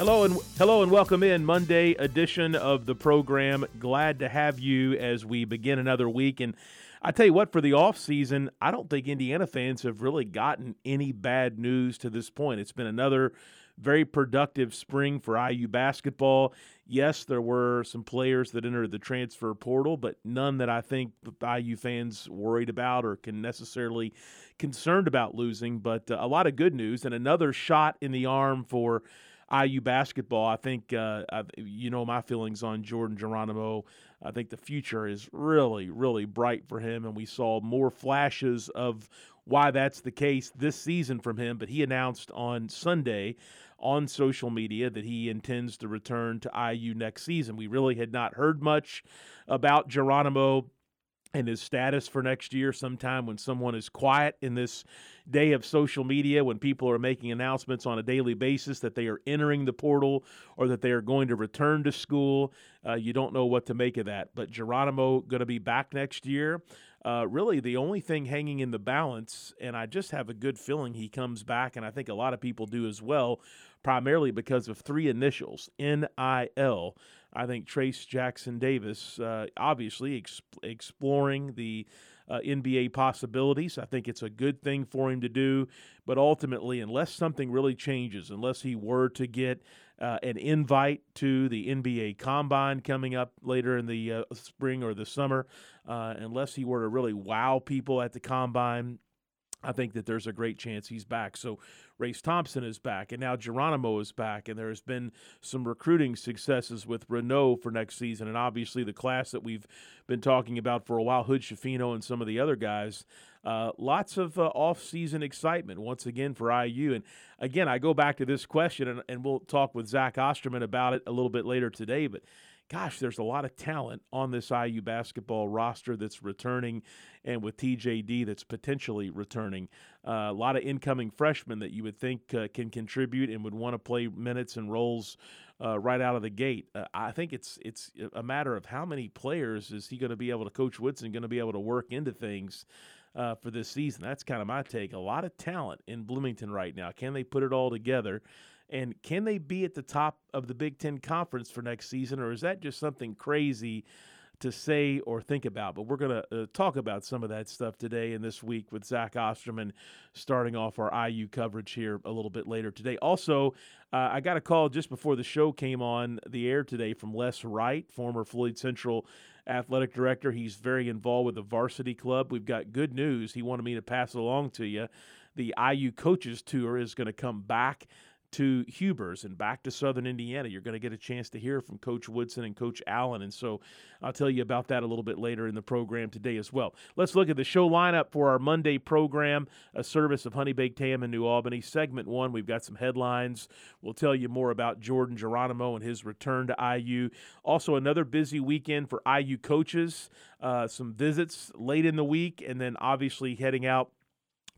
Hello and hello and welcome in Monday edition of the program. Glad to have you as we begin another week. And I tell you what, for the off season, I don't think Indiana fans have really gotten any bad news to this point. It's been another very productive spring for IU basketball. Yes, there were some players that entered the transfer portal, but none that I think IU fans worried about or can necessarily concerned about losing. But uh, a lot of good news and another shot in the arm for IU basketball. I think uh, you know my feelings on Jordan Geronimo. I think the future is really, really bright for him, and we saw more flashes of why that's the case this season from him. But he announced on Sunday on social media that he intends to return to IU next season. We really had not heard much about Geronimo and his status for next year sometime when someone is quiet in this day of social media when people are making announcements on a daily basis that they are entering the portal or that they are going to return to school uh, you don't know what to make of that. But geronimo going to be back next year. Uh, really the only thing hanging in the balance and i just have a good feeling he comes back and i think a lot of people do as well primarily because of three initials nil I think Trayce Jackson Davis, uh, obviously exp- exploring the uh, NBA possibilities. I think it's a good thing for him to do, but ultimately, unless something really changes, unless he were to get uh, an invite to the NBA Combine coming up later in the uh, spring or the summer, uh, unless he were to really wow people at the Combine, I think that there's a great chance he's back. So Race Thompson is back, and now Geronimo is back, and there has been some recruiting successes with Reneau for next season, and obviously the class that we've been talking about for a while, Hood Schifino and some of the other guys. Uh, lots of uh, off-season excitement once again for IU, and again I go back to this question, and, and we'll talk with Zach Osterman about it a little bit later today, but gosh, there's a lot of talent on this IU basketball roster that's returning, and with TJD that's potentially returning. Uh, a lot of incoming freshmen that you would think uh, can contribute and would want to play minutes and roles uh, right out of the gate. Uh, I think it's it's a matter of how many players is he going to be able to, Coach Woodson, going to be able to work into things. Uh, for this season, that's kind of my take. A lot of talent in Bloomington right now. Can they put it all together? And can they be at the top of the Big Ten Conference for next season, or is that just something crazy to say or think about? But we're going to uh, talk about some of that stuff today and this week with Zach Osterman starting off our IU coverage here a little bit later today. Also, uh, I got a call just before the show came on the air today from Les Wright, former Floyd Central athletic director. He's very involved with the varsity club. We've got good news. He wanted me to pass along to you. The IU Coaches Tour is going to come back to Hubers and back to Southern Indiana. You're going to get a chance to hear from Coach Woodson and Coach Allen. And so I'll tell you about that a little bit later in the program today as well. Let's look at the show lineup for our Monday program, a service of Honey Baked Ham in New Albany. Segment one, we've got some headlines. We'll tell you more about Jordan Geronimo and his return to IU. Also, another busy weekend for IU coaches, uh, some visits late in the week, and then obviously heading out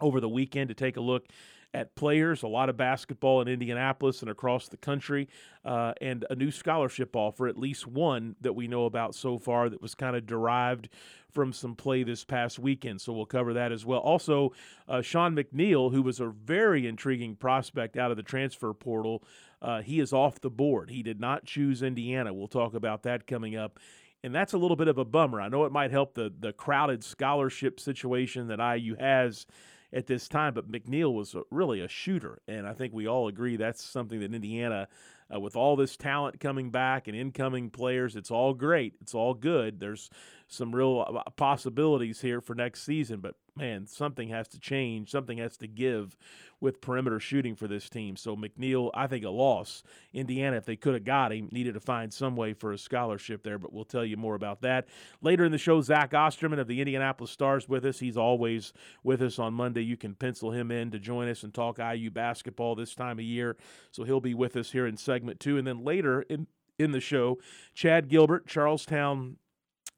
over the weekend to take a look at players, a lot of basketball in Indianapolis and across the country, uh, and a new scholarship offer, at least one that we know about so far that was kind of derived from some play this past weekend. So we'll cover that as well. Also, uh, Sean McNeil, who was a very intriguing prospect out of the transfer portal, uh, he is off the board. He did not choose Indiana. We'll talk about that coming up and that's a little bit of a bummer. I know it might help the the crowded scholarship situation that IU has at this time. But McNeil was a, really a shooter, and I think we all agree that's something that Indiana, uh, with all this talent coming back and incoming players, it's all great, it's all good. There's some real uh, possibilities here for next season, but man, something has to change. Something has to give with perimeter shooting for this team. So McNeil, I think a loss. Indiana, if they could have got him, needed to find some way for a scholarship there, but we'll tell you more about that. Later in the show, Zach Osterman of the Indianapolis Stars with us. He's always with us on Monday. You can pencil him in to join us and talk IU basketball this time of year. So he'll be with us here in segment two. And then later in in the show, Chad Gilbert, Charlestown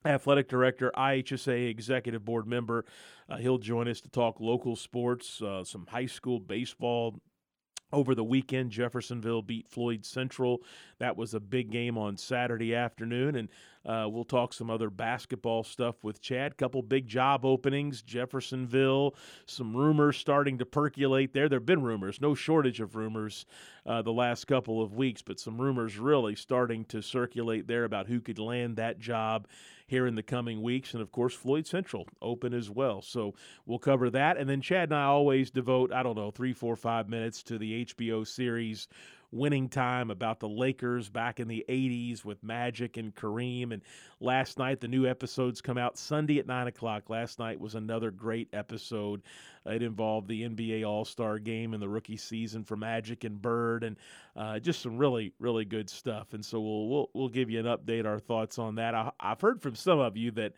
athletic director, IHSAA executive board member. Uh, he'll join us to talk local sports, uh, some high school baseball. Over the weekend, Jeffersonville beat Floyd Central. That was a big game on Saturday afternoon, and uh, we'll talk some other basketball stuff with Chad. Couple big job openings, Jeffersonville. Some rumors starting to percolate there. There have been rumors, no shortage of rumors uh, the last couple of weeks, but some rumors really starting to circulate there about who could land that job here in the coming weeks. And of course, Floyd Central open as well. So we'll cover that. And then Chad and I always devote, I don't know, three, four, five minutes to the HBO series winning time about the Lakers back in the 80s with Magic and Kareem. And last night, the new episodes come out Sunday at 9 o'clock. Last night was another great episode. It involved the NBA All Star game and the rookie season for Magic and Bird, and uh, just some really, really good stuff. And so we'll, we'll, we'll give you an update, our thoughts on that. I, I've heard from some of you that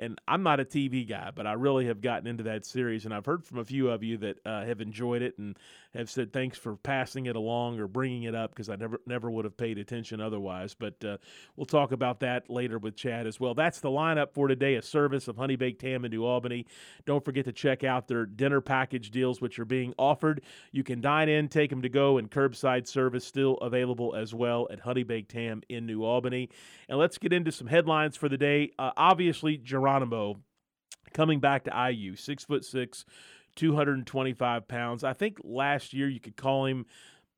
and I'm not a TV guy, but I really have gotten into that series, and I've heard from a few of you that uh, have enjoyed it and have said thanks for passing it along or bringing it up because I never never would have paid attention otherwise. But uh, we'll talk about that later with Chad as well. That's the lineup for today: a service of Honey Baked Ham in New Albany. Don't forget to check out their dinner package deals, which are being offered. You can dine in, take them to go, and curbside service still available as well at Honey Baked Ham in New Albany. And let's get into some headlines for the day. Uh, obviously, Geronimo coming back to IU, six foot six, 225 pounds. I think last year you could call him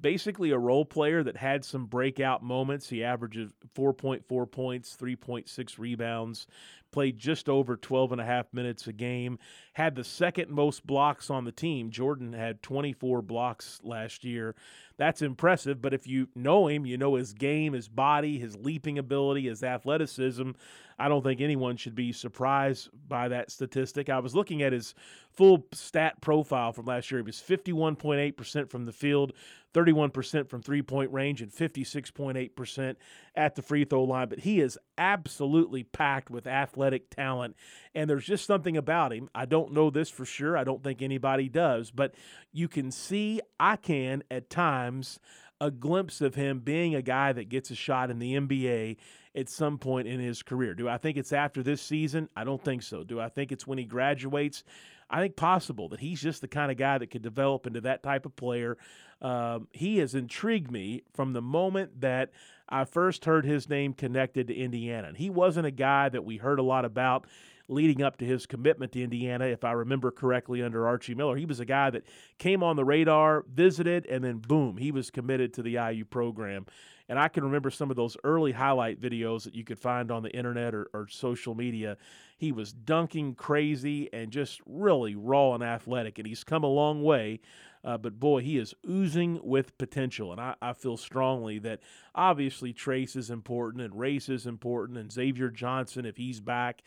basically a role player that had some breakout moments. He averages 4.4 points, 3.6 rebounds, played just over 12 and a half minutes a game, had the second most blocks on the team. Jordan had 24 blocks last year. That's impressive, but if you know him, you know his game, his body, his leaping ability, his athleticism. I don't think anyone should be surprised by that statistic. I was looking at his full stat profile from last year. He was 51.8% from the field, 31% from three point range, and 56.8% at the free throw line. But he is absolutely packed with athletic talent. And there's just something about him. I don't know this for sure. I don't think anybody does. But you can see, I can at times, a glimpse of him being a guy that gets a shot in the NBA at some point in his career. Do I think it's after this season? I don't think so. Do I think it's when he graduates? I think possible that he's just the kind of guy that could develop into that type of player. Um, he has intrigued me from the moment that I first heard his name connected to Indiana. And he wasn't a guy that we heard a lot about leading up to his commitment to Indiana, if I remember correctly, under Archie Miller. He was a guy that came on the radar, visited, and then boom, he was committed to the IU program. And I can remember some of those early highlight videos that you could find on the internet or, or social media. He was dunking crazy and just really raw and athletic. And he's come a long way. Uh, but boy, he is oozing with potential. And I, I, feel strongly that obviously Trayce is important and Race is important and Xavier Johnson, if he's back,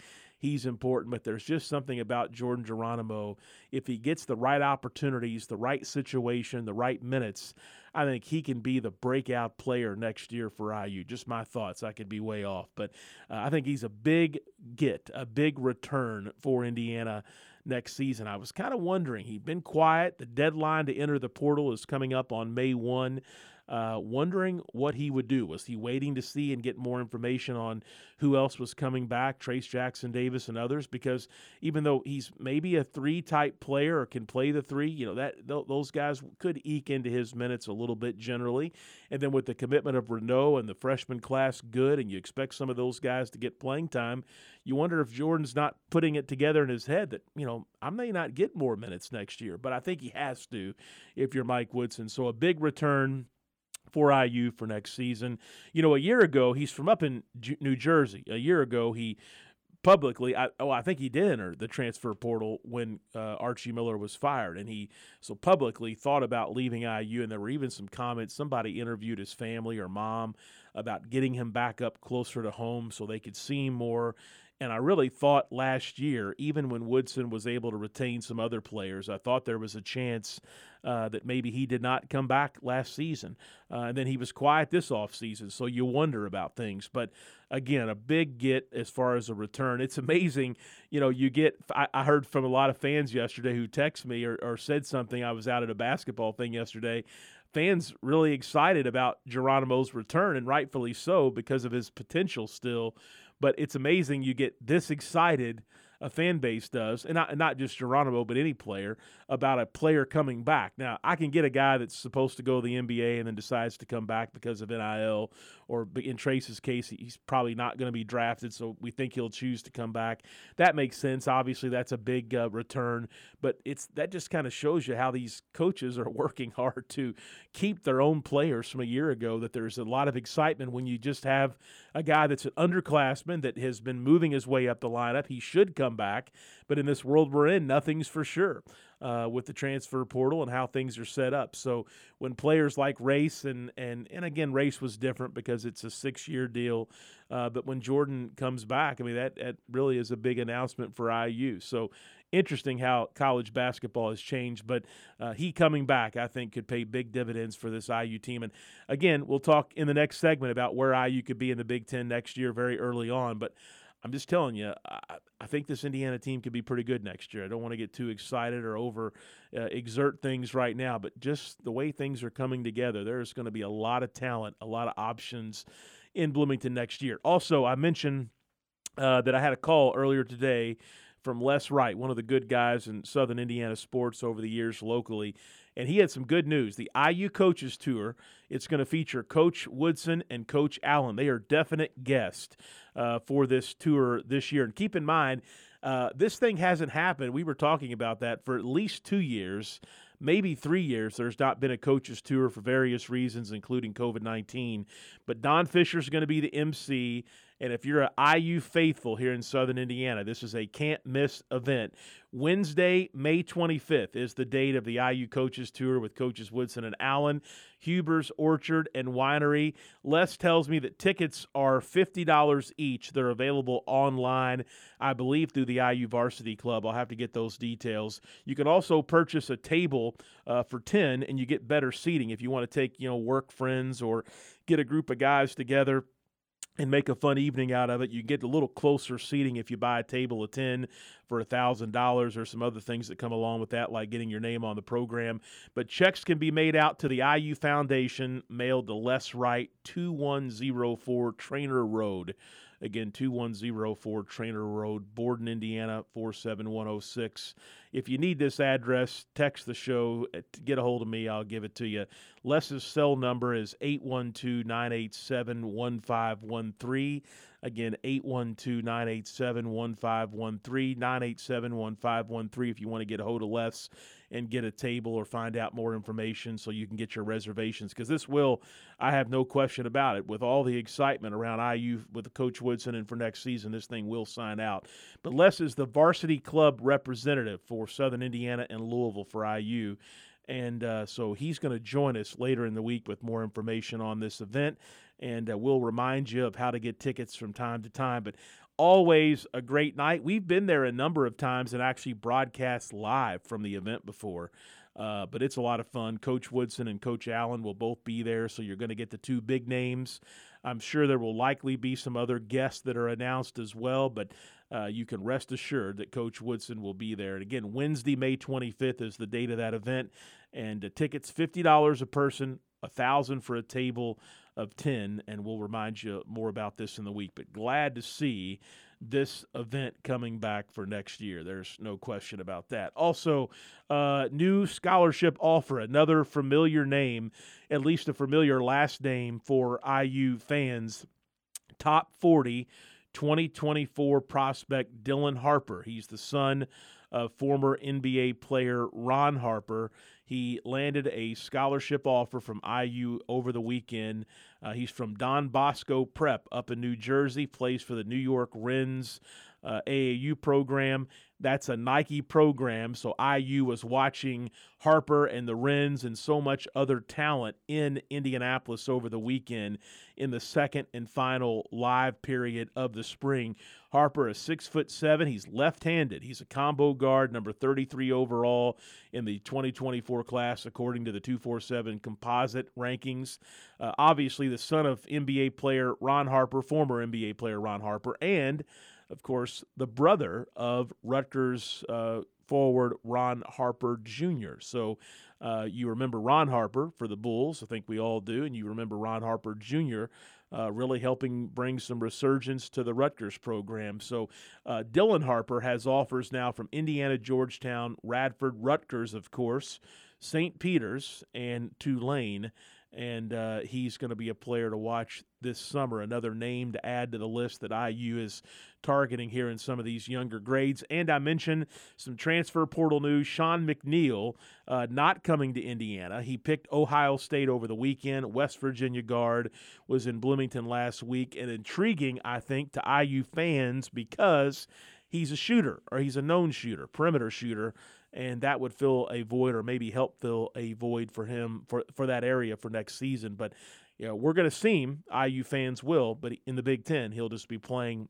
he's important. But there's just something about Jordan Geronimo. If he gets the right opportunities, the right situation, the right minutes, I think he can be the breakout player next year for IU. Just my thoughts. I could be way off, but uh, I think he's a big get, a big return for Indiana next season. I was kind of wondering. He'd been quiet. The deadline to enter the portal is coming up on May 1 uh, wondering what he would do. Was he waiting to see and get more information on who else was coming back, Trayce Jackson Davis and others? Because even though he's maybe a three type player or can play the three, you know that th- those guys could eke into his minutes a little bit generally. And then with the commitment of Reneau and the freshman class good, and you expect some of those guys to get playing time, you wonder if Jordan's not putting it together in his head that you know I may not get more minutes next year, but I think he has to if you're Mike Woodson. So a big return for IU for next season. You know, a year ago, he's from up in New Jersey. A year ago, he publicly. I, oh, I think he did enter the transfer portal when uh, Archie Miller was fired, and he so publicly thought about leaving IU. And there were even some comments. Somebody interviewed his family or mom about getting him back up closer to home so they could see him more. And I really thought last year, even when Woodson was able to retain some other players, I thought there was a chance uh, that maybe he did not come back last season. Uh, and then he was quiet this offseason. So you wonder about things. But again, a big get as far as a return. It's amazing. You know, you get, I, I heard from a lot of fans yesterday who text me or, or said something. I was out at a basketball thing yesterday fans really excited about Geronimo's return, and rightfully so because of his potential still. But it's amazing you get this excited a fan base does, and not, not just Geronimo, but any player, about a player coming back. Now, I can get a guy that's supposed to go to the NBA and then decides to come back because of NIL, or in Trayce's case, he's probably not going to be drafted, so we think he'll choose to come back. That makes sense. Obviously, that's a big uh, return, but it's that just kind of shows you how these coaches are working hard to keep their own players from a year ago. That there's a lot of excitement when you just have a guy that's an underclassman that has been moving his way up the lineup. He should come back, but in this world we're in, nothing's for sure uh, with the transfer portal and how things are set up. So when players like Race and and and again Race was different because it's a six year deal, uh, but when Jordan comes back, I mean that that really is a big announcement for IU. So interesting how college basketball has changed. But uh, he coming back, I think, could pay big dividends for this IU team. And again, we'll talk in the next segment about where IU could be in the Big Ten next year, very early on. But I'm just telling you, I, I, think this Indiana team could be pretty good next year. I don't want to get too excited or over uh, exert things right now, but just the way things are coming together, there's going to be a lot of talent, a lot of options in Bloomington next year. Also, I mentioned uh, that I had a call earlier today from Les Wright, one of the good guys in Southern Indiana sports over the years locally and he had some good news. The IU Coaches Tour, it's going to feature Coach Woodson and Coach Allen. They are definite guests uh, for this tour this year. And keep in mind, uh, this thing hasn't happened. We were talking about that for at least two years, maybe three years. There's not been a coaches tour for various reasons, including COVID 19. But Don Fischer is going to be the MC. And if you're an IU faithful here in Southern Indiana, this is a can't miss event. Wednesday, May 25th is the date of the IU Coaches Tour with Coaches Woodson and Allen, Huber's Orchard and Winery. Les tells me that tickets are $50 each. They're available online, I believe, through the IU Varsity Club. I'll have to get those details. You can also purchase a table uh, for 10 and you get better seating if you want to take, you know, work friends or get a group of guys together and make a fun evening out of it. You get a little closer seating if you buy a table of 10 for $1,000 or some other things that come along with that, like getting your name on the program. But checks can be made out to the IU Foundation, mailed to Les Wright, 2104 Trainer Road. Again, 2104 Trainer Road, Borden, Indiana, 47106. If you need this address, text the show. Uh, get a hold of me. I'll give it to you. Les's cell number is 812 987 1513. Again, 812 987 1513, 987 1513 if you want to get a hold of Les and get a table or find out more information so you can get your reservations. Because this will, I have no question about it, with all the excitement around IU with Coach Woodson and for next season, this thing will sign out. But Les is the varsity club representative for Southern Indiana and Louisville for IU. And uh, so he's going to join us later in the week with more information on this event and uh, we'll remind you of how to get tickets from time to time. But always a great night. We've been there a number of times and actually broadcast live from the event before. Uh, but it's a lot of fun. Coach Woodson and Coach Allen will both be there, so you're going to get the two big names. I'm sure there will likely be some other guests that are announced as well, but uh, you can rest assured that Coach Woodson will be there. And again, Wednesday, May 25th is the date of that event, and uh, tickets $50 a person, a thousand for a table of 10, and we'll remind you more about this in the week. But glad to see this event coming back for next year. There's no question about that. Also, uh, new scholarship offer, another familiar name, at least a familiar last name for IU fans. Top 40 2024 prospect Dylan Harper. He's the son of former NBA player Ron Harper. He landed a scholarship offer from IU over the weekend. Uh, he's from Don Bosco Prep up in New Jersey, plays for the New York Rens. uh, AAU program. That's a Nike program. So IU was watching Harper and the Rens and so much other talent in Indianapolis over the weekend in the second and final live period of the spring. Harper is six foot seven. He's left-handed. He's a combo guard, number 33 overall in the 2024 class, according to the 247 composite rankings. Uh, obviously, the son of NBA player Ron Harper, former NBA player Ron Harper, and of course, the brother of Rutgers uh, forward Ron Harper Jr. So uh, you remember Ron Harper for the Bulls, I think we all do, and you remember Ron Harper Jr. Uh, really helping bring some resurgence to the Rutgers program. So uh, Dylan Harper has offers now from Indiana, Georgetown, Radford, Rutgers, of course, St. Peter's, and Tulane and uh, he's going to be a player to watch this summer. Another name to add to the list that IU is targeting here in some of these younger grades. And I mentioned some transfer portal news. Sean McNeil uh, not coming to Indiana. He picked Ohio State over the weekend. West Virginia guard was in Bloomington last week, and intriguing, I think, to IU fans because he's a shooter or he's a known shooter, perimeter shooter and that would fill a void or maybe help fill a void for him for for that area for next season. But you know, we're going to see him. IU fans will, but in the Big Ten, he'll just be playing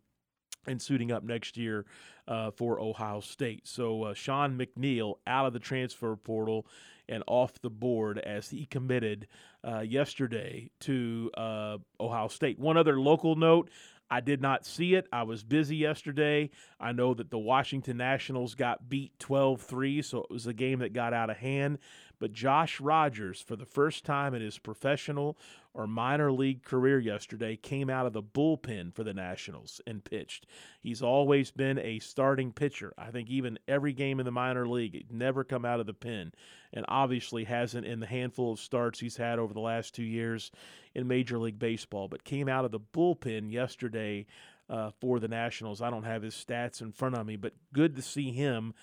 and suiting up next year uh, for Ohio State. So uh, Sean McNeil out of the transfer portal and off the board as he committed uh, yesterday to uh, Ohio State. One other local note I did not see it. I was busy yesterday. I know that the Washington Nationals got beat 12 3, so it was a game that got out of hand. But Josh Rogers, for the first time in his professional or minor league career yesterday, came out of the bullpen for the Nationals and pitched. He's always been a starting pitcher. I think even every game in the minor league, he'd never come out of the pen, and obviously hasn't in the handful of starts he's had over the last two years in Major League Baseball, but came out of the bullpen yesterday uh, for the Nationals. I don't have his stats in front of me, but good to see him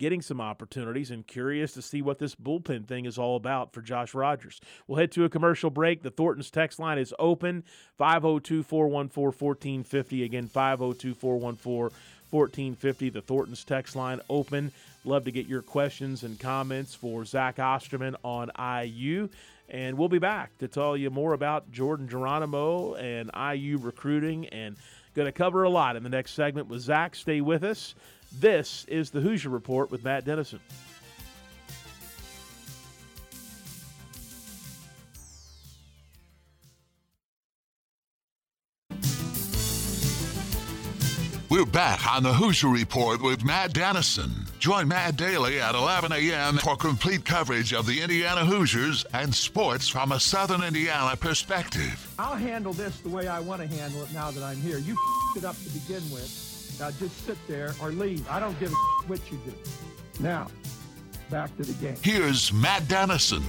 getting some opportunities and curious to see what this bullpen thing is all about for Josh Rogers. We'll head to a commercial break. The Thornton's text line is open 502 414 1450. Again, 502 414 1450. The Thornton's text line open. Love to get your questions and comments for Zach Osterman on IU. And we'll be back to tell you more about Jordan Geronimo and IU recruiting and going to cover a lot in the next segment with Zach. Stay with us. This is the Hoosier Report with Matt Dennison. We're back on the Hoosier Report with Matt Dennison. Join Matt daily at 11 a.m. for complete coverage of the Indiana Hoosiers and sports from a Southern Indiana perspective. I'll handle this the way I want to handle it now that I'm here. You it up to begin with. Now just sit there or leave. I don't give a what you do. Now, back to the game. Here's Matt Dennison.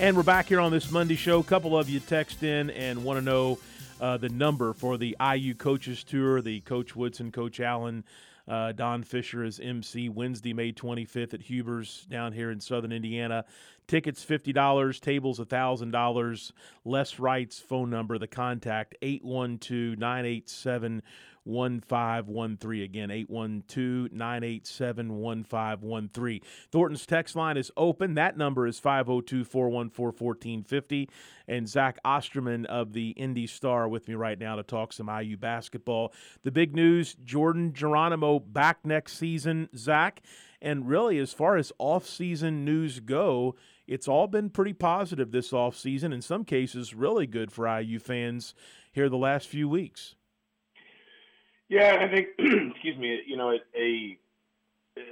And we're back here on this Monday show. A couple of you text in and want to know uh, the number for the IU Coaches Tour, the Coach Woodson, Coach Allen, uh, Don Fischer is MC Wednesday, May 25th at Huber's down here in Southern Indiana. Tickets $50, tables $1,000. Les Wright's phone number, the contact 812 987 1513. Again, 812 987 1513. Thornton's text line is open. That number is 502 414 1450. And Zach Osterman of the Indy Star with me right now to talk some IU basketball. The big news Jordan Geronimo back next season, Zach. And really, as far as off-season news go, it's all been pretty positive this off-season. In some cases, really good for IU fans here the last few weeks. Yeah, I think, excuse me, you know, a, uh,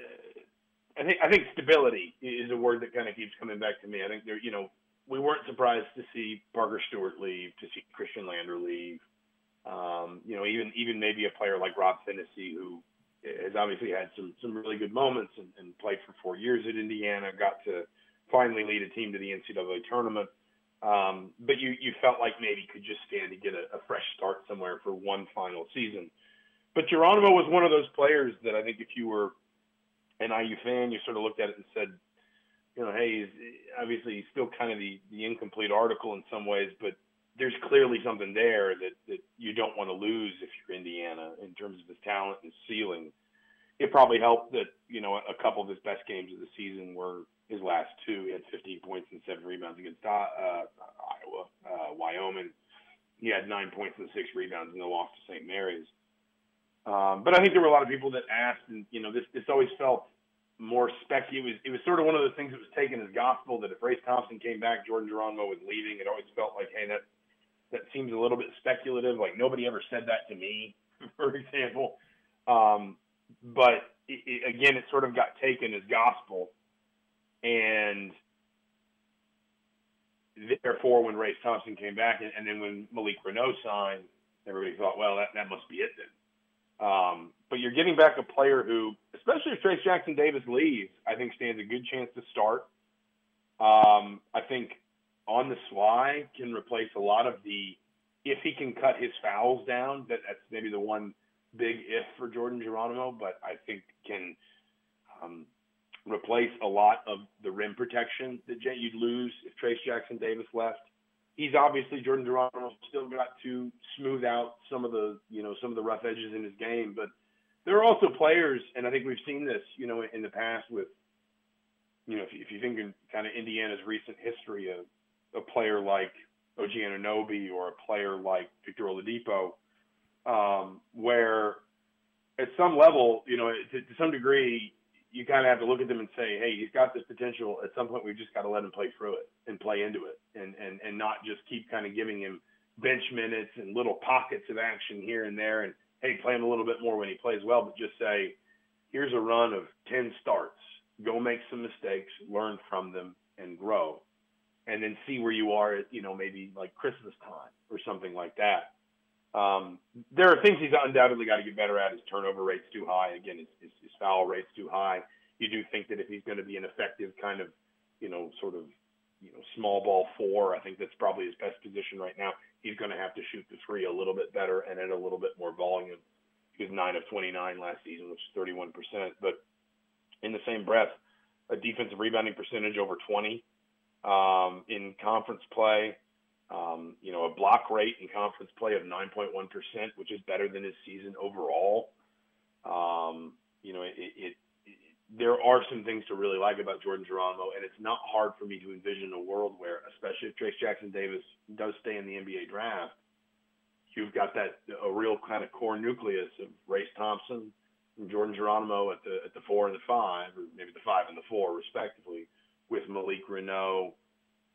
I think I think stability is a word that kind of keeps coming back to me. I think there, you know, we weren't surprised to see Parker Stewart leave, to see Khristian Lander leave. Um, you know, even even maybe a player like Rob Phinisee, who has obviously had some some really good moments and, and played for four years at Indiana, got to finally lead a team to the NCAA tournament. Um, but you you felt like maybe could just stand to get a, a fresh start somewhere for one final season. But Geronimo was one of those players that I think if you were an IU fan, you sort of looked at it and said, you know, hey, he's, obviously he's still kind of the, the incomplete article in some ways, but there's clearly something there that, that you don't want to lose if you're Indiana in terms of his talent and ceiling. It probably helped that, you know, a couple of his best games of the season were his last two. He had 15 points and seven rebounds against uh, Iowa, uh, Wyoming. He had nine points and six rebounds in the loss to St. Mary's. Um, but I think there were a lot of people that asked, and you know, this this always felt more spec. It was it was sort of one of those things that was taken as gospel that if Race Thompson came back, Jordan Geronimo was leaving. It always felt like, hey, that that seems a little bit speculative. Like nobody ever said that to me, for example. Um, but it, it, again, it sort of got taken as gospel, and therefore, when Race Thompson came back, and, and then when Malik Reneau signed, everybody thought, well, that that must be it then. Um, but you're getting back a player who, especially if Trayce Jackson Davis leaves, I think stands a good chance to start. Um, I think on the sly can replace a lot of the if he can cut his fouls down. That that's maybe the one big if for Jordan Geronimo, but I think can um, replace a lot of the rim protection that you'd lose if Trayce Jackson Davis left he's obviously Jordan Geronimo still got to smooth out some of the you know some of the rough edges in his game, but there are also players, and I think we've seen this you know in the past with you know if you, if you think in kind of Indiana's recent history, a, a player like OG Anunoby or a player like Victor Oladipo, um, where at some level, you know, to, to some degree, you kind of have to look at them and say, hey, he's got this potential. At some point, we've just got to let him play through it and play into it, and and and not just keep kind of giving him bench minutes and little pockets of action here and there, and hey, play him a little bit more when he plays well, but just say, here's a run of ten starts. Go make some mistakes, learn from them, and grow, and then see where you are at, you know, maybe like Christmas time or something like that. Um, there are things he's undoubtedly got to get better at. His turnover rate's too high. Again, his, his, his foul rate's too high. You do think that if he's going to be an effective kind of, you know, sort of, you know, small ball four, I think that's probably his best position right now. He's going to have to shoot the three a little bit better and at a little bit more volume. He was nine of 29 last season, which is 31%. But in the same breath, a defensive rebounding percentage over 20 um, in conference play um, you know, a block rate in conference play of 9.1%, which is better than his season overall. Um, you know, it, it, it, there are some things to really like about Jordan Geronimo, and it's not hard for me to envision a world where, especially if Trayce Jackson Davis does stay in the NBA draft, you've got that a real kind of core nucleus of Race Thompson and Jordan Geronimo at the at the four and the five, or maybe the five and the four respectively, with Malik Reneau,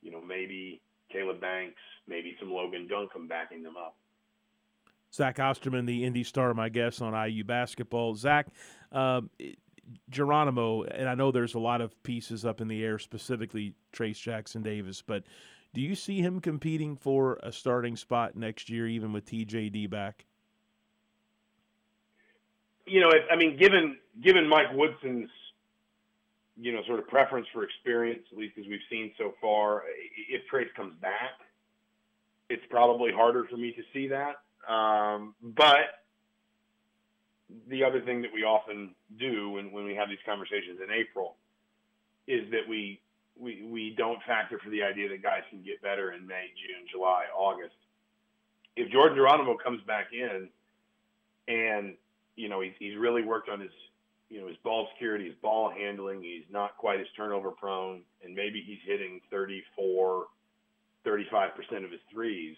you know, maybe Caleb Banks, maybe some Logan Duncomb backing them up. Zach Osterman, the Indy Star, my guest on IU basketball. Zach, uh, Geronimo, and I know there's a lot of pieces up in the air, specifically Trayce Jackson Davis, but do you see him competing for a starting spot next year, even with TJD back? You know, I mean, given given Mike Woodson's you know, sort of preference for experience, at least as we've seen so far. If Trayce comes back, it's probably harder for me to see that. Um, but the other thing that we often do when, when we have these conversations in April is that we, we, we don't factor for the idea that guys can get better in May, June, July, August. If Jordan Geronimo comes back in and, you know, he's, he's really worked on his you know, his ball security, his ball handling, he's not quite as turnover prone, and maybe he's hitting 34, 35% of his threes,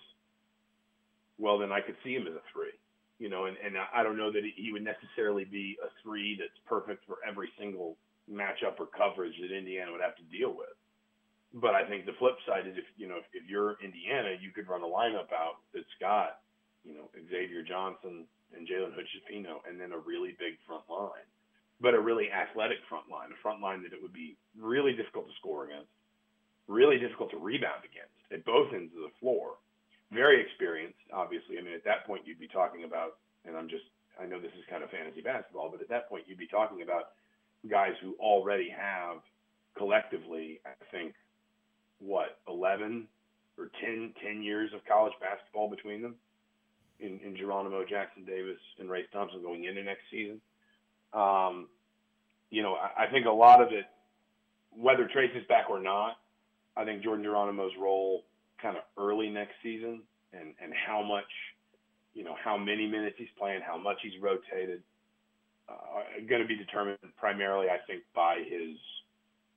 well, then I could see him as a three, you know, and, and I don't know that he would necessarily be a three that's perfect for every single matchup or coverage that Indiana would have to deal with. But I think the flip side is if, you know, if, if you're Indiana, you could run a lineup out that's got, you know, Xavier Johnson and Jalen Schifino and then a really big front line but a really athletic front line, a front line that it would be really difficult to score against, really difficult to rebound against at both ends of the floor. Very experienced, obviously. I mean, at that point, you'd be talking about, and I'm just, I know this is kind of fantasy basketball, but at that point, you'd be talking about guys who already have collectively, I think, what, 11 or 10, 10 years of college basketball between them in, in Geronimo, Jackson Davis, and Race Thompson going into next season. Um, you know, I, I think a lot of it, whether Trayce is back or not, I think Jordan Geronimo's role kind of early next season and and how much, you know, how many minutes he's playing, how much he's rotated, uh, going to be determined primarily, I think, by his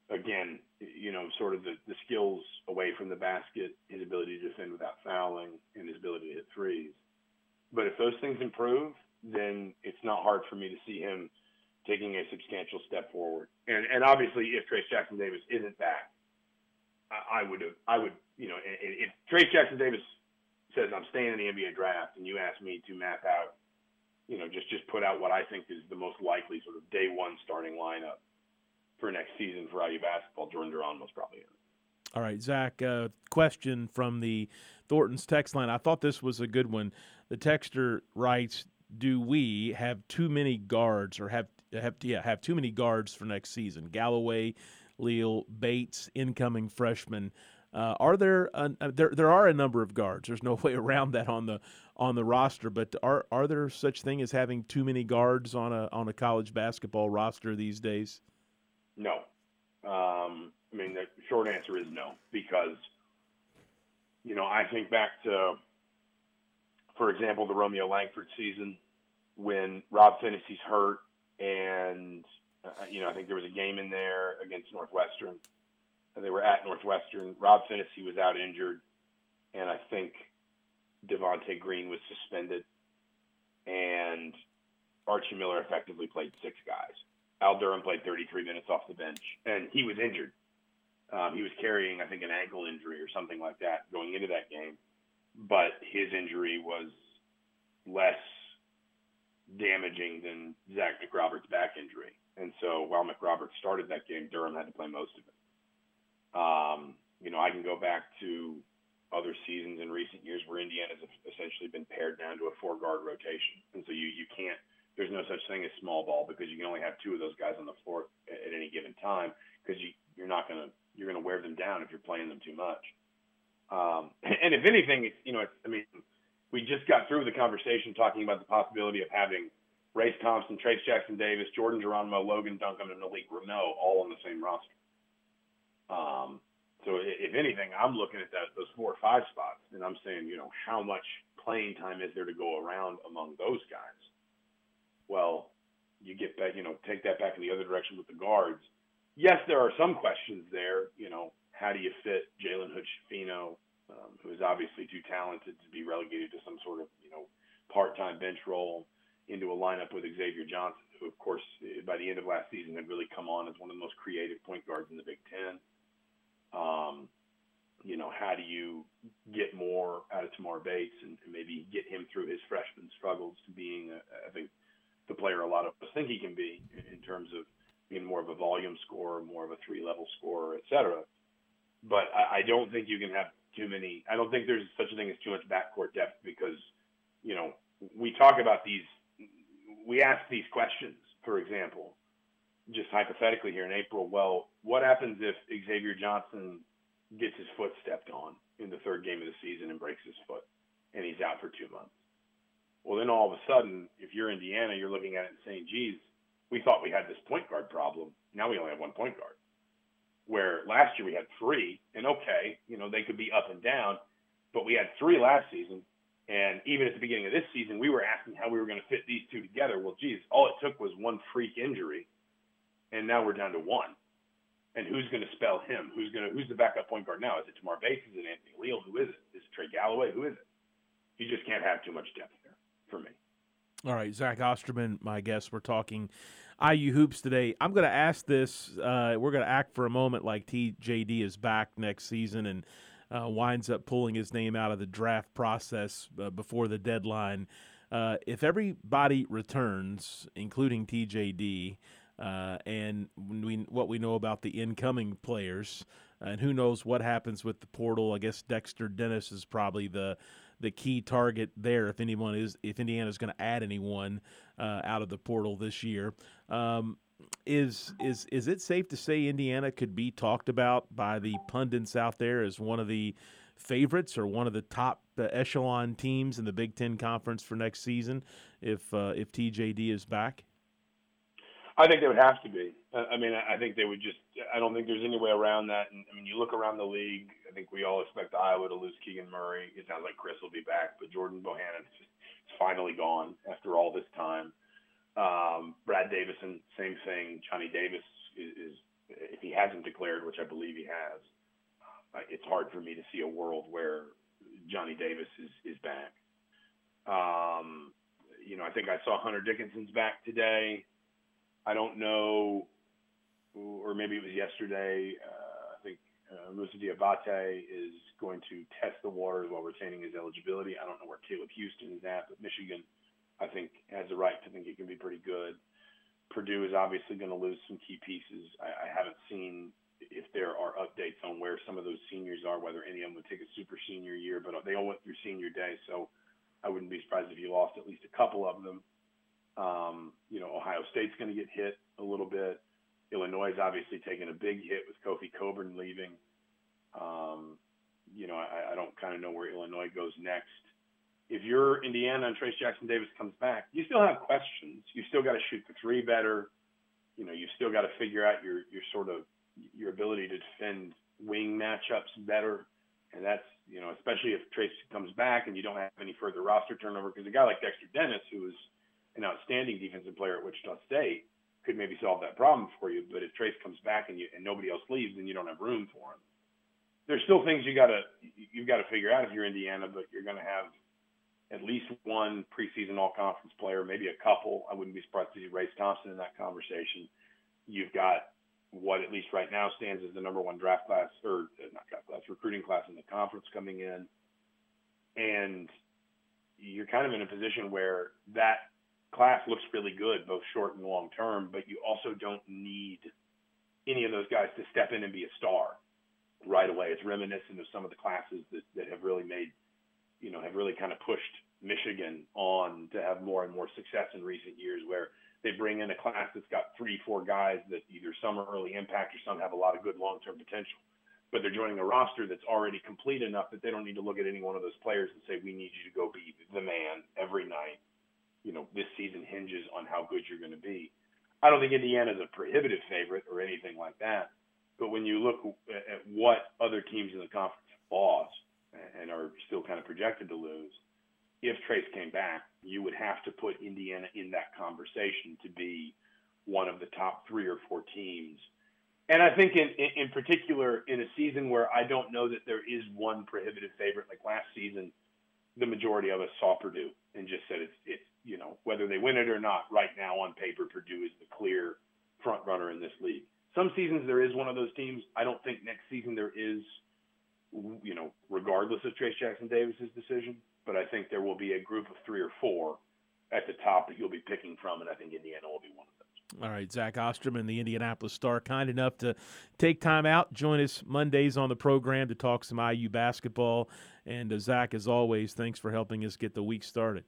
again, you know, sort of the, the skills away from the basket, his ability to defend without fouling, and his ability to hit threes. But if those things improve, then it's not hard for me to see him taking a substantial step forward. And and obviously, if Trayce Jackson Davis isn't back, I, I would I would, you know, if, if Trayce Jackson Davis says I'm staying in the NBA draft, and you ask me to map out, you know, just just put out what I think is the most likely sort of day one starting lineup for next season for IU basketball, Jordan Duran most probably is. All right, Zach. Uh, question from the Thornton's text line. I thought this was a good one. The texter writes, "Do we have too many guards, or have have yeah have too many guards for next season? Galloway, Leal, Bates, incoming freshmen. Uh, are there uh, there there are a number of guards? There's no way around that on the on the roster. But are are there such thing as having too many guards on a on a college basketball roster these days?" No. Um, I mean, the short answer is no, because, you know, I think back to, for example, the Romeo Langford season when Rob Phinisee's hurt, and, uh, you know, I think there was a game in there against Northwestern. They were at Northwestern. Rob Phinisee was out injured, and I think Devonte Green was suspended, and Archie Miller effectively played six guys. Al Durham played 33 minutes off the bench, and he was injured. Um, he was carrying, I think, an ankle injury or something like that going into that game, but his injury was less damaging than Zach McRoberts' back injury. And so while McRoberts started that game, Durham had to play most of it. Um, you know, I can go back to other seasons in recent years where Indiana's essentially been pared down to a four guard rotation. And so you, you can't there's no such thing as small ball because you can only have two of those guys on the floor at, any given time because you you're not gonna you're gonna wear them down if you're playing them too much. Um, and if anything, it's, you know, it's, I mean, we just got through the conversation talking about the possibility of having Race Thompson, Trayce Jackson Davis, Jordan Geronimo, Logan Duncomb, and Malik Reneau all on the same roster. Um, so if anything, I'm looking at that those four or five spots, and I'm saying, you know, how much playing time is there to go around among those guys? well, you get back, you know, take that back in the other direction with the guards. Yes, there are some questions there. You know, how do you fit Jalen Hood-Schifino, um, who is obviously too talented to be relegated to some sort of, you know, part-time bench role into a lineup with Xavier Johnson, who, of course, by the end of last season had really come on as one of the most creative point guards in the Big Ten. Um, you know, how do you get more out of Tamar Bates and, maybe get him through his freshman struggles to being, a, I think, the player a lot of us think he can be in terms of being more of a volume scorer, more of a three level scorer, et cetera. But I, I don't think you can have too many. I don't think there's such a thing as too much backcourt depth because, you know, we talk about these, we ask these questions, for example, just hypothetically here in April. Well, what happens if Xavier Johnson gets his foot stepped on in the third game of the season and breaks his foot and he's out for two months? Well, then all of a sudden, if you're Indiana, you're looking at it and saying, geez, we thought we had this point guard problem. Now we only have one point guard. Where last year we had three, and okay, you know, they could be up and down, but we had three last season. And even at the beginning of this season, we were asking how we were going to fit these two together. Well, geez, all it took was one freak injury, and now we're down to one. And who's going to spell him? Who's going to who's the backup point guard now? Is it Tamar Bates? Is it Anthony Leal? Who is it? Is it Trey Galloway? Who is it? You just can't have too much depth there for me. All right, Zach Osterman, my guest. We're talking IU hoops today. I'm going to ask this. Uh, we're going to act for a moment like TJD is back next season and uh, winds up pulling his name out of the draft process uh, before the deadline. Uh, if everybody returns, including TJD, uh, and we, what we know about the incoming players, and who knows what happens with the portal. I guess Dexter Dennis is probably the the key target there if anyone is if Indiana is going to add anyone uh, out of the portal this year. Um, is is is it safe to say Indiana could be talked about by the pundits out there as one of the favorites or one of the top uh, echelon teams in the Big Ten Conference for next season if uh, if TJD is back? I think they would have to be. I mean, I think they would just. I don't think there's any way around that. And I mean, you look around the league. I think we all expect Iowa to lose Keegan Murray. It sounds like Kris will be back, but Jordan Bohannon is finally gone after all this time. Um, Brad Davison, same thing. Johnny Davis is, is, if he hasn't declared, which I believe he has, uh, it's hard for me to see a world where Johnny Davis is is back. Um, you know, I think I saw Hunter Dickinson's back today. I don't know, or maybe it was yesterday. Uh, I think uh, Moussa Diabate is going to test the waters while retaining his eligibility. I don't know where Caleb Houston is at, but Michigan, I think, has the right to think it can be pretty good. Purdue is obviously going to lose some key pieces. I, I haven't seen if there are updates on where some of those seniors are, whether any of them would take a super senior year, but they all went through senior day, so I wouldn't be surprised if you lost at least a couple of them. Um, you know, Ohio State's going to get hit a little bit. Illinois is obviously taking a big hit with Kofi Cockburn leaving. Um, you know, I, I don't kind of know where Illinois goes next. If you're Indiana and Trayce Jackson Davis comes back, you still have questions. You still got to shoot the three better. You know, you still got to figure out your your sort of your ability to defend wing matchups better. And that's, you know, especially if Trayce comes back and you don't have any further roster turnover, because a guy like Dexter Dennis, who is an outstanding defensive player at Wichita State, could maybe solve that problem for you. But if Trayce comes back and you and nobody else leaves, then you don't have room for him. There's still things you gotta you've got to figure out if you're Indiana, but you're going to have at least one preseason All Conference player, maybe a couple. I wouldn't be surprised to see Race Thompson in that conversation. You've got what at least right now stands as the number one draft class or uh, not draft class recruiting class in the conference coming in, and you're kind of in a position where that class looks really good, both short and long term, but you also don't need any of those guys to step in and be a star right away. It's reminiscent of some of the classes that, that have really made, you know, have really kind of pushed Michigan on to have more and more success in recent years where they bring in a class that's got three, four guys that either some are early impact or some have a lot of good long term potential. But they're joining a roster that's already complete enough that they don't need to look at any one of those players and say, we need you to go be the man every night. You know, this season hinges on how good you're going to be. I don't think Indiana's a prohibitive favorite or anything like that. But when you look at what other teams in the conference lost and are still kind of projected to lose, if Trayce came back, you would have to put Indiana in that conversation to be one of the top three or four teams. And I think in, in particular, in a season where I don't know that there is one prohibitive favorite, like last season, the majority of us saw Purdue and just said it's, it's you know, whether they win it or not, right now on paper, Purdue is the clear front runner in this league. Some seasons there is one of those teams. I don't think next season there is, you know, regardless of Trayce Jackson Davis's decision but I think there will be a group of three or four at the top that you'll be picking from, and I think Indiana will be one of those. All right, Zach Osterman, the Indianapolis Star, kind enough to take time out, join us Mondays on the program to talk some IU basketball. And uh, Zach, as always, thanks for helping us get the week started.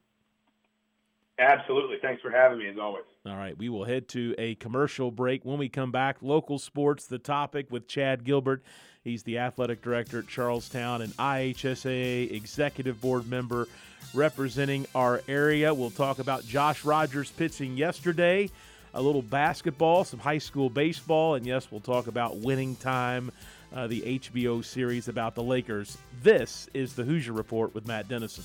Absolutely. Thanks for having me, as always. All right. We will head to a commercial break. When we come back, local sports, the topic with Chad Gilbert. He's the athletic director at Charlestown and IHSAA executive board member representing our area. We'll talk about Josh Rogers pitching yesterday, a little basketball, some high school baseball, and yes, we'll talk about winning time, uh, the HBO series about the Lakers. This is the Hoosier Report with Matt Dennison.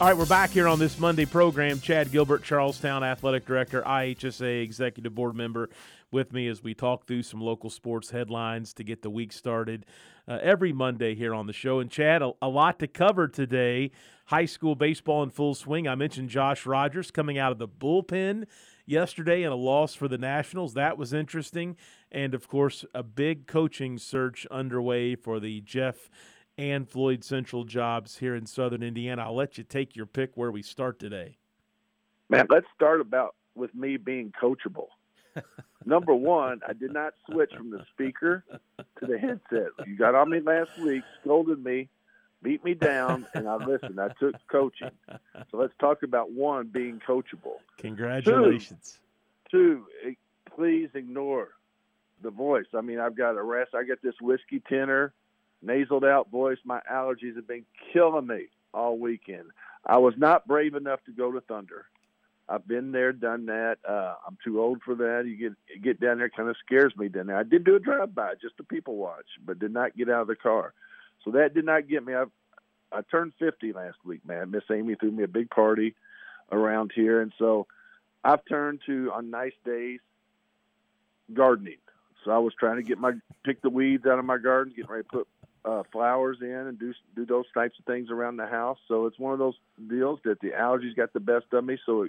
All right, we're back here on this Monday program. Chad Gilbert, Charlestown Athletic Director, IHSA Executive Board Member, with me as we talk through some local sports headlines to get the week started uh, every Monday here on the show. And Chad, a, a, lot to cover today. High school baseball in full swing. I mentioned Josh Rogers coming out of the bullpen yesterday in a loss for the Nationals. That was interesting. And of course, a big coaching search underway for the Jeff and Floyd Central jobs here in Southern Indiana. I'll let you take your pick where we start today. Man, let's start about with me being coachable. Number one, I did not switch from the speaker to the headset. You got on me last week, scolded me, beat me down, and I listened. I took coaching. So let's talk about one being coachable. Congratulations. Two, two please ignore the voice. I mean, I've got a rest. I got this whiskey tenor, nasaled out voice. My allergies have been killing me all weekend. I was not brave enough to go to Thunder. I've been there, done that. Uh, I'm too old for that. You get you get down there, kind of scares me down there. I did do a drive by just to people watch, but did not get out of the car. So that did not get me. I I turned 50 last week, man. Miss Amy threw me a big party around here, and so I've turned to on nice days gardening. So I was trying to get my pick the weeds out of my garden, getting ready to put uh, flowers in and do do those types of things around the house. So it's one of those deals that the allergies got the best of me. So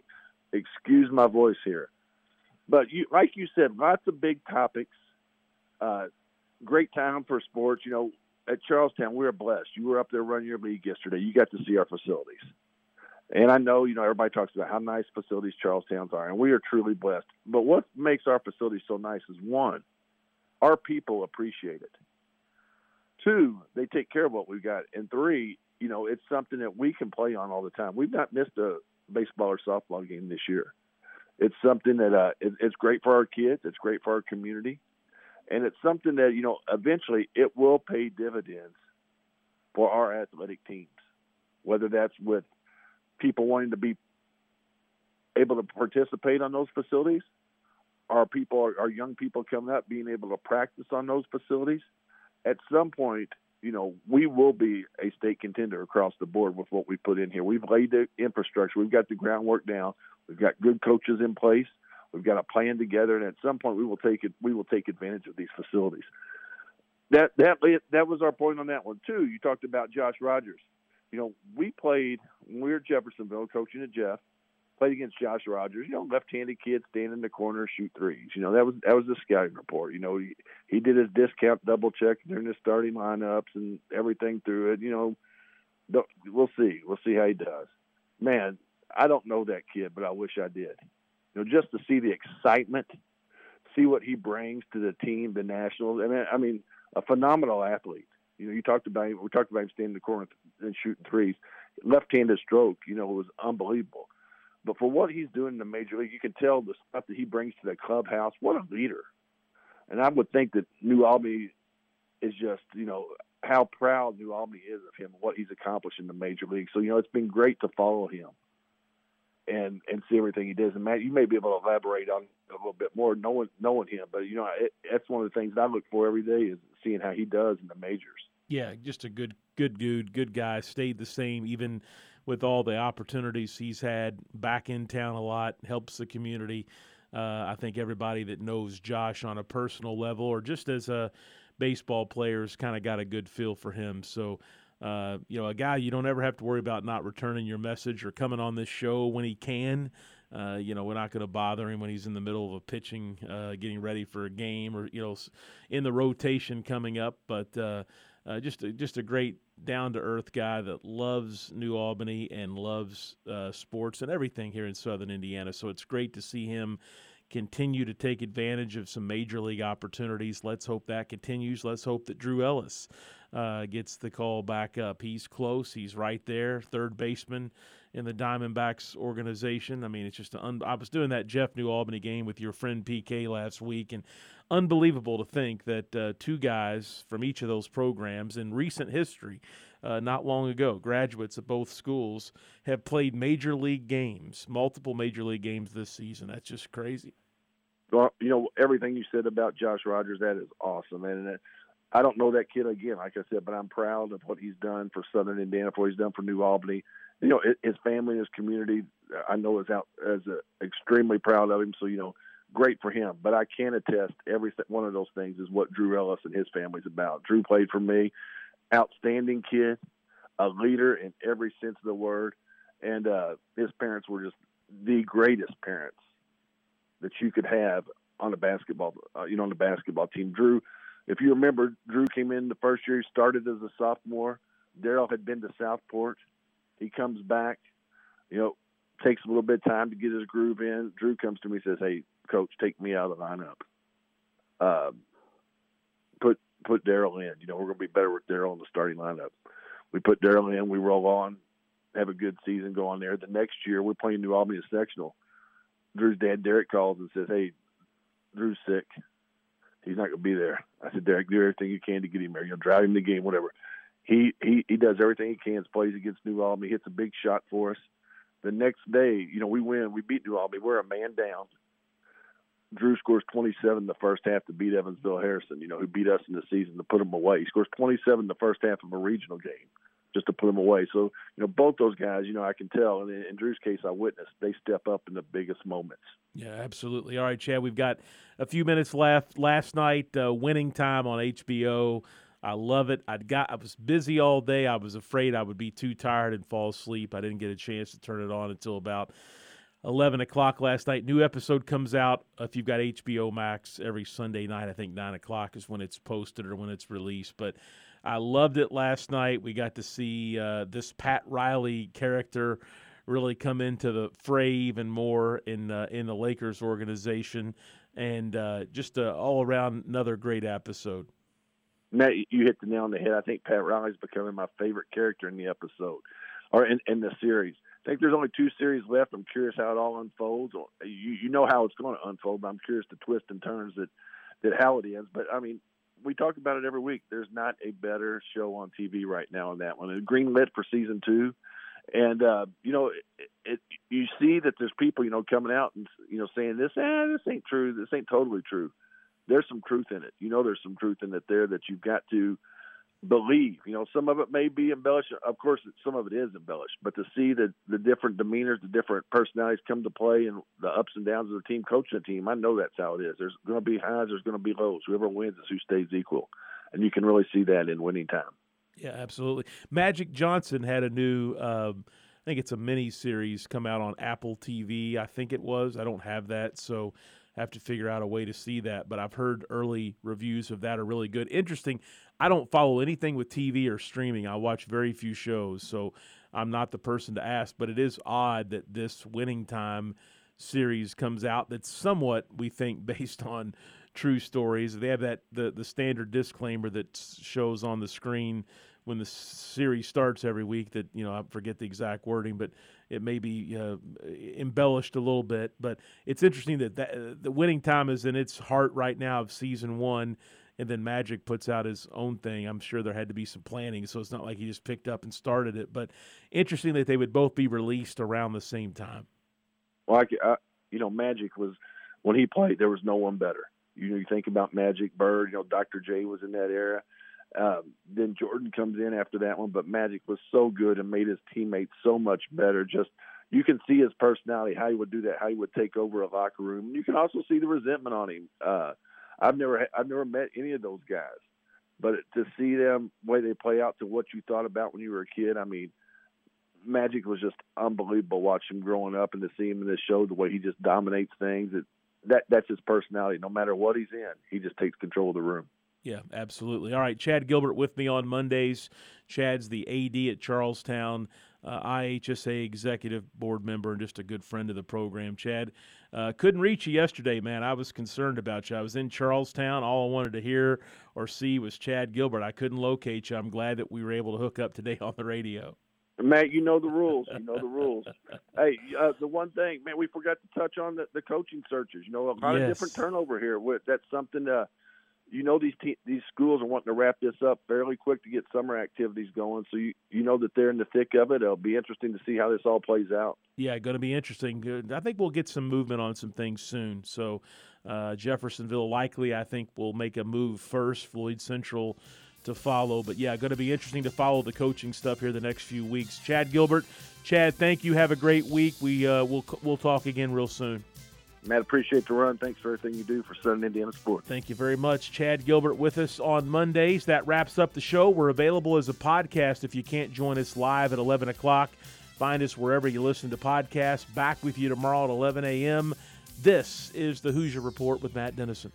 excuse my voice here, but you like you said, lots of big topics. Uh, great time for sports. You know, at Charlestown, we are blessed. You were up there running your league yesterday. You got to see our facilities. And I know, you know, everybody talks about how nice facilities Charlestown's are, and we are truly blessed. But what makes our facilities so nice is one, our people appreciate it. Two, they take care of what we've got. And three, you know, it's something that we can play on all the time. We've not missed a baseball or softball game this year. It's something that uh, it, it's great for our kids. It's great for our community, and it's something that you know eventually it will pay dividends for our athletic teams, whether that's with people wanting to be able to participate on those facilities, our people, our young people coming up being able to practice on those facilities. At some point, you know, we will be a state contender across the board with what we put in here. We've laid the infrastructure, we've got the groundwork down, we've got good coaches in place, we've got a plan together, and at some point we will take it. We will take advantage of these facilities. That that that was our point on that one too. You talked about Josh Rogers. You know, we played when we were Jeffersonville coaching at Jeff played against Josh Rogers. You know, left-handed kid stand in the corner, shoot threes. You know, that was that was the scouting report. You know, he he did his discount double check during the starting lineups and everything through it. You know, we'll see. We'll see how he does. Man, I don't know that kid, but I wish I did. You know, just to see the excitement, see what he brings to the team, the Nationals. I mean, I mean, a phenomenal athlete. You know, you talked about him. We talked about him standing in the corner and shooting threes. Left-handed stroke, you know, was unbelievable. But for what he's doing in the major league, you can tell the stuff that he brings to the clubhouse. What a leader! And I would think that New Albany is just, you know, how proud New Albany is of him, what he's accomplished in the major league. So you know, it's been great to follow him and and see everything he does. And Matt, you may be able to elaborate on a little bit more, knowing knowing him. But you know, it, that's one of the things that I look for every day is seeing how he does in the majors. Yeah, just a good good dude, good guy. Stayed the same even with all the opportunities he's had back in town a lot, helps the community. Uh, I think everybody that knows Josh on a personal level or just as a baseball player has kind of got a good feel for him. So, uh, you know, a guy you don't ever have to worry about not returning your message or coming on this show when he can. Uh, you know, we're not going to bother him when he's in the middle of a pitching, uh, getting ready for a game, or you know, in the rotation coming up. But uh, just a, just a great down to earth guy that loves New Albany and loves uh, sports and everything here in Southern Indiana. So it's great to see him continue to take advantage of some major league opportunities. Let's hope that continues. Let's hope that Drew Ellis uh, gets the call back up. He's close. He's right there, third baseman in the Diamondbacks organization. I mean, it's just un- I was doing that Jeff New Albany game with your friend PK last week, and unbelievable to think that uh, two guys from each of those programs in recent history, uh, not long ago, graduates of both schools, have played major league games, multiple major league games this season. That's just crazy. Well, you know everything you said about Josh Rogers. That is awesome, and I don't know that kid again, like I said, but I'm proud of what he's done for Southern Indiana, for what he's done for New Albany you know, his family, and his community, I know is out as a, extremely proud of him. So you know, great for him. But I can attest every one of those things is what Drew Ellis and his family's about. Drew played for me, outstanding kid, a leader in every sense of the word, and uh, his parents were just the greatest parents that you could have on a basketball, uh, you know, on the basketball team. Drew, if you remember, Drew came in the first year. He started as a sophomore. Daryl had been to Southport he comes back, you know, takes a little bit of time to get his groove in. Drew comes to me and says, "Hey, coach, take me out of the lineup. Uh, put put Daryl in. You know, we're going to be better with Daryl in the starting lineup." We put Daryl in. We roll on, have a good season, go on there. The next year, we're playing New Albany sectional. Drew's dad, Derek, calls and says, "Hey, Drew's sick. He's not going to be there." I said, "Derek, do everything you can to get him there. You know, drive him the game, whatever." He he he does everything he can. Plays against New Albany, hits a big shot for us. The next day, you know, we win. We beat New Albany. We're a man down. Drew scores 27 in the first half to beat Evansville Harrison, you know, who beat us in the season to put them away. He scores 27 in the first half of a regional game just to put them away. So, you know, both those guys, you know, I can tell. And in Drew's case, I witnessed they step up in the biggest moments. Yeah, absolutely. All right, Chad, we've got a few minutes left. Last night, uh, winning time on HBO. I love it. I got I was busy all day. I was afraid I would be too tired and fall asleep. I didn't get a chance to turn it on until about 11 o'clock last night. New episode comes out if you've got HBO Max every Sunday night. I think 9 o'clock is when it's posted or when it's released. But I loved it last night. We got to see uh, this Pat Riley character really come into the fray even more in uh, in the Lakers organization, and uh, just all around another great episode. Matt, you hit the nail on the head. I think Pat Riley's becoming my favorite character in the episode or in, in the series. I think there's only two series left. I'm curious how it all unfolds. You you know how it's going to unfold, but I'm curious the twists and turns that that how it ends. But I mean, we talk about it every week. There's not a better show on TV right now on that one. It's green lit for season two, and uh, you know, it, it, you see that there's people you know coming out and you know saying this, eh, this ain't true. This ain't totally true there's some truth in it. You know, there's some truth in it there that you've got to believe. You know, some of it may be embellished. Of course, some of it is embellished. But to see the the different demeanors, the different personalities come to play, and the ups and downs of the team, coaching the team, I know that's how it is. There's going to be highs. There's going to be lows. Whoever wins is who stays equal, and you can really see that in winning time. Yeah, absolutely. Magic Johnson had a new. Um, I think it's a mini series come out on Apple TV. I think it was. I don't have that, so I have to figure out a way to see that. But I've heard early reviews of that are really good. Interesting. I don't follow anything with TV or streaming. I watch very few shows, so I'm not the person to ask. But it is odd that this winning time series comes out that's somewhat, we think, based on true stories. They have that the the standard disclaimer that shows on the screen when the series starts every week that you know I forget the exact wording, but it may be uh, embellished a little bit. But it's interesting that, that uh, the winning time is in its heart right now of season one, and then Magic puts out his own thing. I'm sure there had to be some planning, so it's not like he just picked up and started it. But interesting that they would both be released around the same time. Well, I, I, you know, Magic was when he played, there was no one better. You know, you think about Magic Bird. You know, Dr. J was in that era. Um, then Jordan comes in after that one, but Magic was so good and made his teammates so much better. Just you can see his personality, how he would do that, how he would take over a locker room. You can also see the resentment on him. Uh, I've never I've never met any of those guys, but to see them way they play out to what you thought about when you were a kid, I mean, Magic was just unbelievable watching him growing up and to see him in this show the way he just dominates things. It, that that's his personality. No matter what he's in, he just takes control of the room. Yeah, absolutely. All right, Chad Gilbert with me on Mondays. Chad's the AD at Charlestown, uh, IHSA executive board member, and just a good friend of the program. Chad, uh, couldn't reach you yesterday, man. I was concerned about you. I was in Charlestown. All I wanted to hear or see was Chad Gilbert. I couldn't locate you. I'm glad that we were able to hook up today on the radio. Matt, you know the rules. You know the rules. hey, uh, the one thing, man, we forgot to touch on the, the coaching searches. You know, a lot yes. of different turnover here. That's something uh, you know these te- these schools are wanting to wrap this up fairly quick to get summer activities going. So you you know that they're in the thick of it. It'll be interesting to see how this all plays out. Yeah, going to be interesting. I think we'll get some movement on some things soon. So uh, Jeffersonville likely, I think, will make a move first. Floyd Central to follow. But yeah, going to be interesting to follow the coaching stuff here the next few weeks. Chad Gilbert, Chad, thank you. Have a great week. We uh, we'll we'll talk again real soon. Matt, appreciate the run. Thanks for everything you do for Southern Indiana sports. Thank you very much. Chad Gilbert with us on Mondays. That wraps up the show. We're available as a podcast if you can't join us live at 11 o'clock. Find us wherever you listen to podcasts. Back with you tomorrow at 11 a.m. This is the Hoosier Report with Matt Dennison.